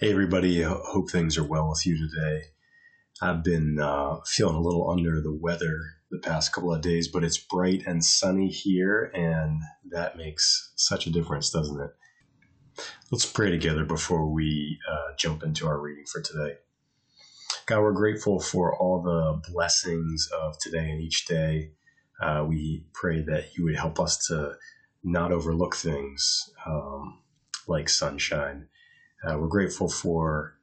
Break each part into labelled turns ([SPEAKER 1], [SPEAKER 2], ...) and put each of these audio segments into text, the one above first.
[SPEAKER 1] Hey, everybody. Hope things are well with you today. I've been uh, feeling a little under the weather the past couple of days, but it's bright and sunny here, and that makes such a difference, doesn't it? Let's pray together before we uh, jump into our reading for today. God, we're grateful for all the blessings of today and each day. Uh, we pray that you would help us to not overlook things um, like sunshine uh, we're grateful for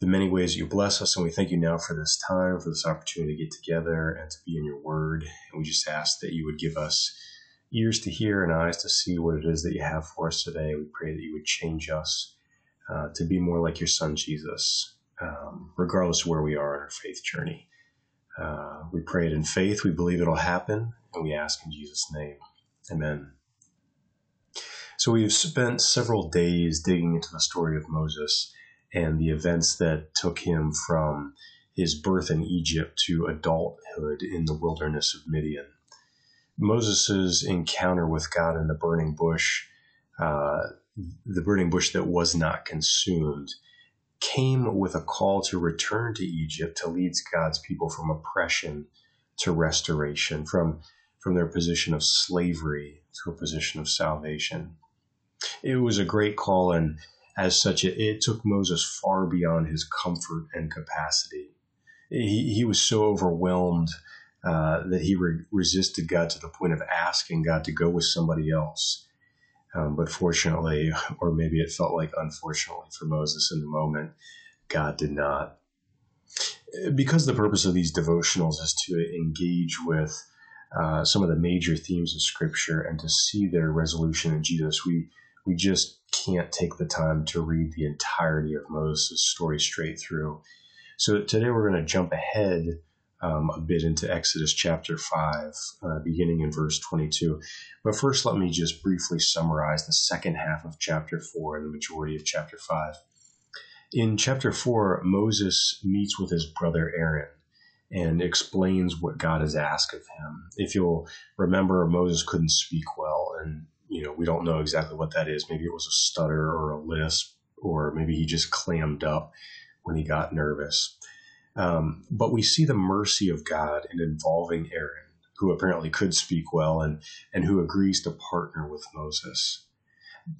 [SPEAKER 1] the many ways you bless us, and we thank you now for this time, for this opportunity to get together and to be in your word. And we just ask that you would give us ears to hear and eyes to see what it is that you have for us today. We pray that you would change us uh, to be more like your son, Jesus, um, regardless of where we are in our faith journey. Uh, we pray it in faith. We believe it'll happen, and we ask in Jesus' name. Amen. So we've spent several days digging into the story of Moses and the events that took him from his birth in Egypt to adulthood in the wilderness of Midian. Moses' encounter with God in the burning bush, uh, the burning bush that was not consumed, came with a call to return to Egypt to lead God's people from oppression to restoration, from, from their position of slavery to a position of salvation it was a great call, and as such, it, it took Moses far beyond his comfort and capacity. He, he was so overwhelmed uh, that he re- resisted God to the point of asking God to go with somebody else. Um, but fortunately, or maybe it felt like unfortunately for Moses in the moment, God did not. Because the purpose of these devotionals is to engage with uh, some of the major themes of Scripture and to see their resolution in Jesus, we we just can't take the time to read the entirety of Moses' story straight through. So today we're going to jump ahead um, a bit into Exodus chapter 5, uh, beginning in verse 22. But first, let me just briefly summarize the second half of chapter 4 and the majority of chapter 5. In chapter 4, Moses meets with his brother Aaron and explains what God has asked of him. If you'll remember, Moses couldn't speak well, and you know, we don't know exactly what that is. Maybe it was a stutter or a lisp, or maybe he just clammed up when he got nervous. Um, but we see the mercy of God in involving Aaron, who apparently could speak well and, and who agrees to partner with Moses.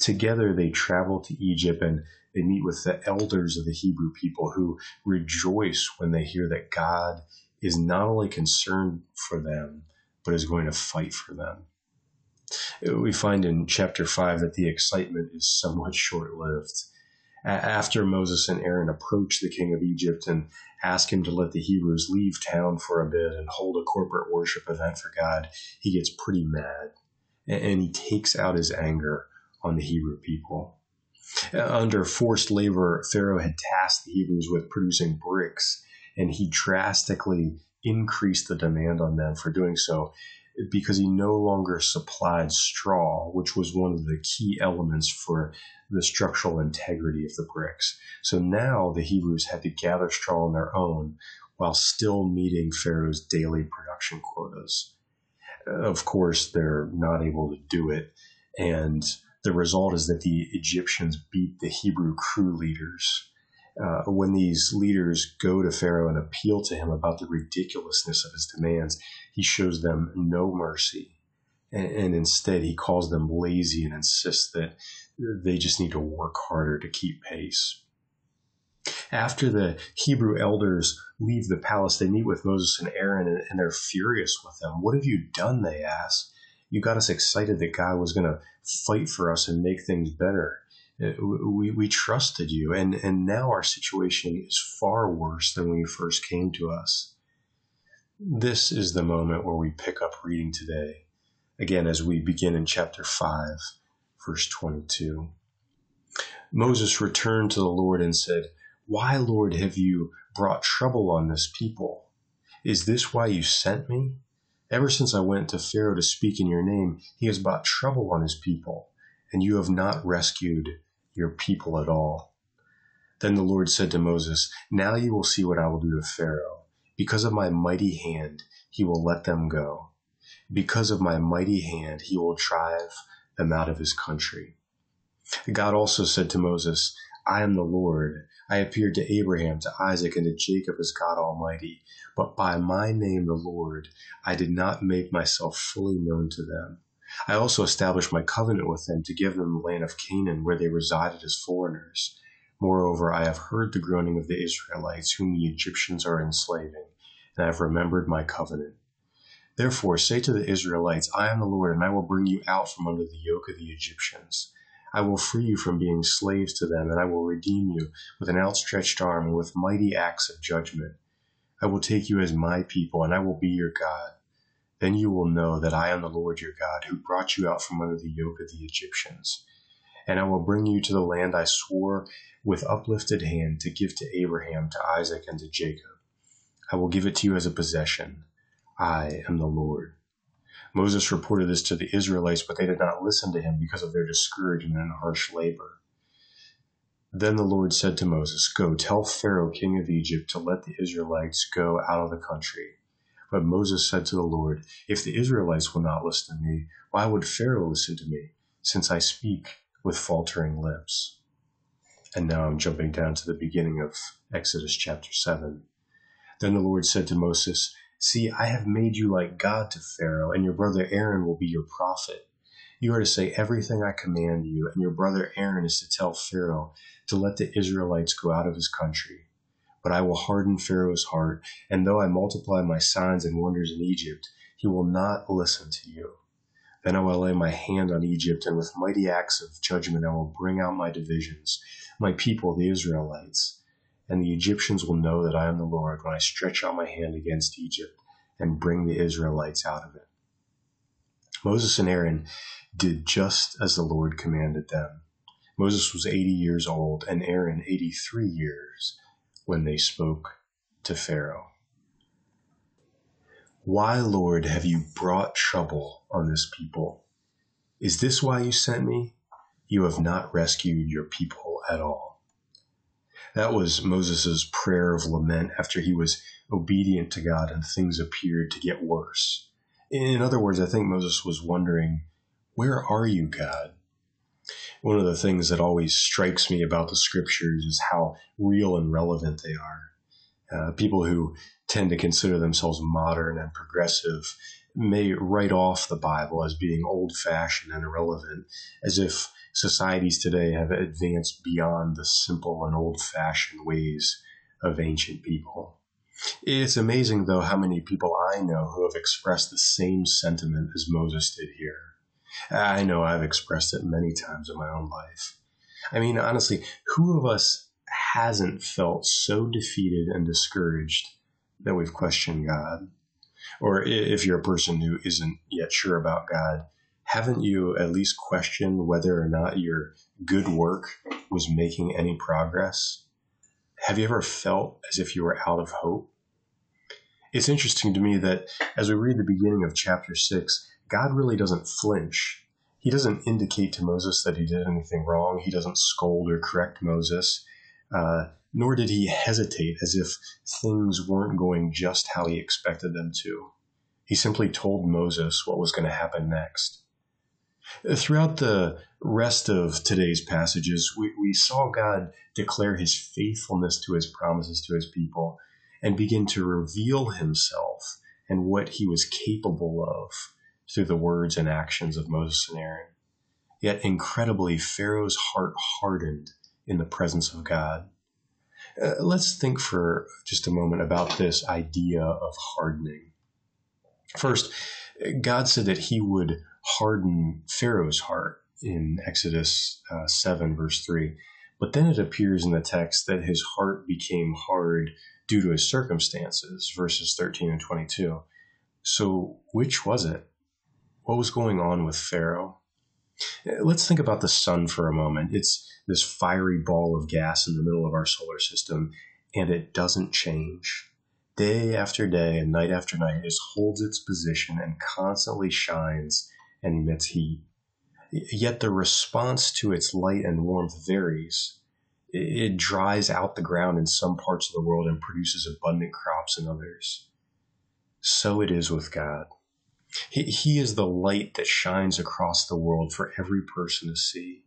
[SPEAKER 1] Together they travel to Egypt and they meet with the elders of the Hebrew people who rejoice when they hear that God is not only concerned for them, but is going to fight for them we find in chapter 5 that the excitement is somewhat short lived. After Moses and Aaron approach the king of Egypt and ask him to let the Hebrews leave town for a bit and hold a corporate worship event for God, he gets pretty mad and he takes out his anger on the Hebrew people. Uh, under forced labor, Pharaoh had tasked the Hebrews with producing bricks, and he drastically increased the demand on them for doing so because he no longer supplied straw, which was one of the key elements for the structural integrity of the bricks. So now the Hebrews had to gather straw on their own while still meeting Pharaoh's daily production quotas. Of course, they're not able to do it, and the result is that the Egyptians beat the Hebrew crew leaders uh, when these leaders go to Pharaoh and appeal to him about the ridiculousness of his demands, he shows them no mercy. And, and instead, he calls them lazy and insists that they just need to work harder to keep pace. After the Hebrew elders leave the palace, they meet with Moses and Aaron and, and they're furious with them. What have you done? They ask. You got us excited that God was going to fight for us and make things better. Uh, we, we trusted you, and, and now our situation is far worse than when you first came to us. This is the moment where we pick up reading today, again, as we begin in chapter 5, verse 22. Moses returned to the Lord and said, Why, Lord, have you brought trouble on this people? Is this why you sent me? Ever since I went to Pharaoh to speak in your name, he has brought trouble on his people, and you have not rescued your people at all. Then the Lord said to Moses, Now you will see what I will do to Pharaoh. Because of my mighty hand, he will let them go. Because of my mighty hand, he will drive them out of his country. God also said to Moses, I am the Lord. I appeared to Abraham, to Isaac, and to Jacob as God Almighty. But by my name, the Lord, I did not make myself fully known to them. I also established my covenant with them to give them the land of Canaan where they resided as foreigners. Moreover, I have heard the groaning of the Israelites, whom the Egyptians are enslaving, and I have remembered my covenant. Therefore, say to the Israelites, I am the Lord, and I will bring you out from under the yoke of the Egyptians. I will free you from being slaves to them, and I will redeem you with an outstretched arm and with mighty acts of judgment. I will take you as my people, and I will be your God. Then you will know that I am the Lord your God, who brought you out from under the yoke of the Egyptians. And I will bring you to the land I swore with uplifted hand to give to Abraham, to Isaac, and to Jacob. I will give it to you as a possession. I am the Lord. Moses reported this to the Israelites, but they did not listen to him because of their discouragement and harsh labor. Then the Lord said to Moses, Go, tell Pharaoh, king of Egypt, to let the Israelites go out of the country. But Moses said to the Lord, If the Israelites will not listen to me, why would Pharaoh listen to me, since I speak with faltering lips? And now I'm jumping down to the beginning of Exodus chapter 7. Then the Lord said to Moses, See, I have made you like God to Pharaoh, and your brother Aaron will be your prophet. You are to say everything I command you, and your brother Aaron is to tell Pharaoh to let the Israelites go out of his country but I will harden Pharaoh's heart, and though I multiply my signs and wonders in Egypt, he will not listen to you. Then I will lay my hand on Egypt, and with mighty acts of judgment I will bring out my divisions, my people, the Israelites. And the Egyptians will know that I am the Lord when I stretch out my hand against Egypt and bring the Israelites out of it. Moses and Aaron did just as the Lord commanded them. Moses was 80 years old and Aaron 83 years when they spoke to Pharaoh. Why, Lord, have you brought trouble on this people? Is this why you sent me? You have not rescued your people at all. That was Moses' prayer of lament after he was obedient to God and things appeared to get worse. In other words, I think Moses was wondering, Where are you, God? One of the things that always strikes me about the scriptures is how real and relevant they are. Uh, people who tend to consider themselves modern and progressive may write off the Bible as being old fashioned and irrelevant, as if societies today have advanced beyond the simple and old fashioned ways of ancient people. It's amazing, though, how many people I know who have expressed the same sentiment as Moses did here. I know I've expressed it many times in my own life. I mean, honestly, who of us hasn't felt so defeated and discouraged that we've questioned God? Or if you're a person who isn't yet sure about God, haven't you at least questioned whether or not your good work was making any progress? Have you ever felt as if you were out of hope? It's interesting to me that as we read the beginning of chapter 6, God really doesn't flinch. He doesn't indicate to Moses that he did anything wrong. He doesn't scold or correct Moses, uh, nor did he hesitate as if things weren't going just how he expected them to. He simply told Moses what was going to happen next. Throughout the rest of today's passages, we, we saw God declare his faithfulness to his promises to his people and begin to reveal himself and what he was capable of through the words and actions of Moses and Aaron. Yet incredibly, Pharaoh's heart hardened in the presence of God. Uh, let's think for just a moment about this idea of hardening. First, God said that he would harden Pharaoh's heart in Exodus uh, 7, verse 3. But then it appears in the text that his heart became hard due to his circumstances, verses 13 and 22. So, which was it? What was going on with Pharaoh. Eh, let's think about the sun for a moment. It's this fiery ball of gas in the middle of our solar system, and it doesn't change. Day after day and night after night, it just holds its position and constantly shines and emits heat. Yet the response to its light and warmth varies. It dries out the ground in some parts of the world and produces abundant crops in others. So it is with God. He, he is the light that shines across the world for every person to see.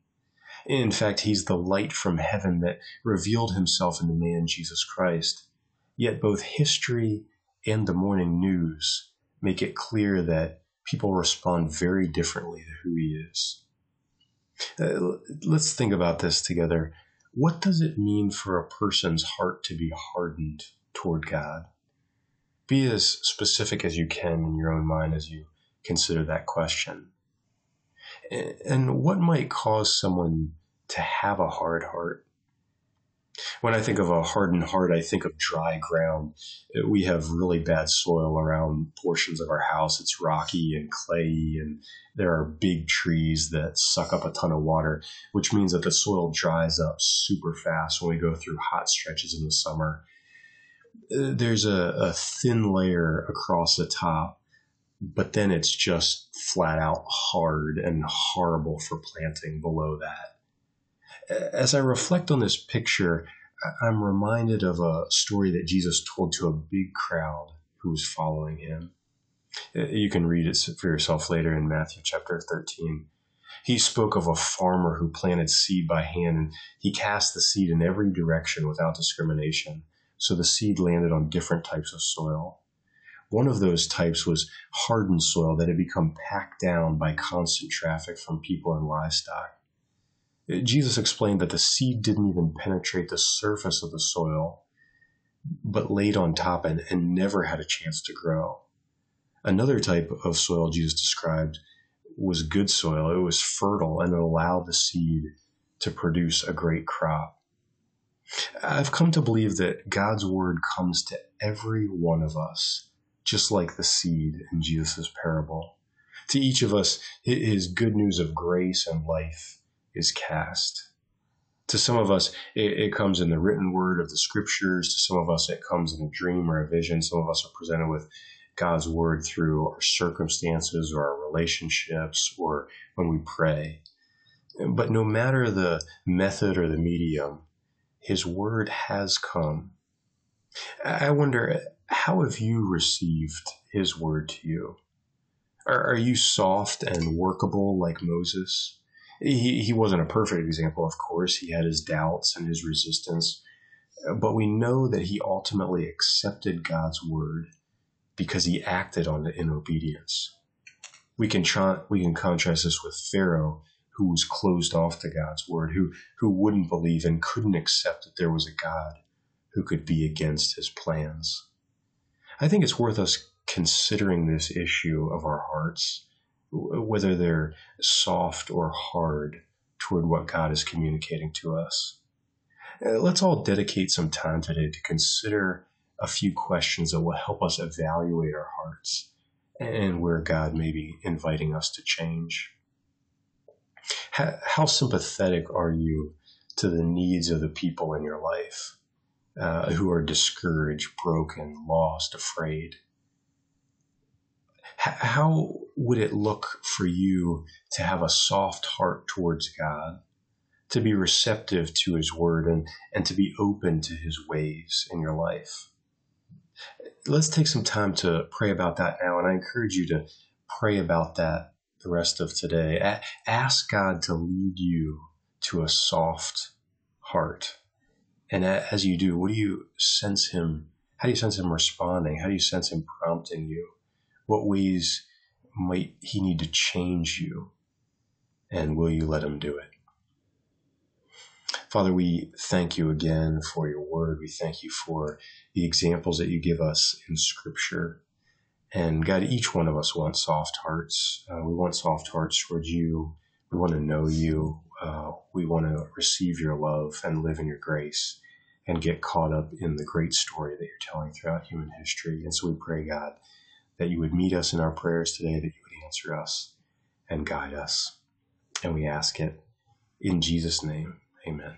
[SPEAKER 1] In fact, he's the light from heaven that revealed himself in the man Jesus Christ. Yet both history and the morning news make it clear that people respond very differently to who he is. Uh, let's think about this together. What does it mean for a person's heart to be hardened toward God? Be as specific as you can in your own mind as you consider that question. And what might cause someone to have a hard heart? When I think of a hardened heart, I think of dry ground. We have really bad soil around portions of our house. It's rocky and clayey, and there are big trees that suck up a ton of water, which means that the soil dries up super fast when we go through hot stretches in the summer. There's a, a thin layer across the top, but then it's just flat out hard and horrible for planting below that as I reflect on this picture, I'm reminded of a story that Jesus told to a big crowd who was following him. Uh, you can read it for yourself later in Matthew chapter 13. He spoke of a farmer who planted seed by hand and he cast the seed in every direction without discrimination. So the seed landed on different types of soil. One of those types was hardened soil that had become packed down by constant traffic from people and livestock. Jesus explained that the seed didn't even penetrate the surface of the soil, but laid on top and, and never had a chance to grow. Another type of soil Jesus described was good soil. It was fertile and it allowed the seed to produce a great crop. I've come to believe that God's word comes to every one of us, just like the seed in Jesus' parable. To each of us, his good news of grace and life is cast. To some of us, it, it, comes in the written word of the scriptures. To some of us, it comes in a dream or a vision. Some of us are presented with God's word through our circumstances or our relationships or when we pray. But no matter the method or the medium, his word has come. I wonder, how have you received his word to you? Are, are you soft and workable like Moses? He, he wasn't a perfect example, of course. He had his doubts and his resistance. But we know that he ultimately accepted God's word because he acted on it in obedience. We can try, we can contrast this with Pharaoh, who was closed off to God's word, who who wouldn't believe and couldn't accept that there was a God who could be against his plans. I think it's worth us considering this issue of our hearts whether they're soft or hard toward what God is communicating to us. Uh, let's all dedicate some time today to consider a few questions that will help us evaluate our hearts and where God may be inviting us to change. How, sympathetic are you to the needs of the people in your life uh, who are discouraged, broken, lost, afraid? how would it look for you to have a soft heart towards God, to be receptive to His Word, and, and to be open to His ways in your life? Let's take some time to pray about that now, and I encourage you to pray about that the rest of today. A- ask God to lead you to a soft heart. And as you do, what do you sense Him? How do you sense Him responding? How do you sense Him prompting you? What ways might he need to change you? And will you let him do it? Father, we thank you again for your word. We thank you for the examples that you give us in scripture. And God, each one of us wants soft hearts. Uh, we want soft hearts towards you. We want to know you. Uh, we want to receive your love and live in your grace and get caught up in the great story that you're telling throughout human history. And so we pray, God, that you would meet us in our prayers today, that you would answer us and guide us. And we ask it in Jesus' name. Amen.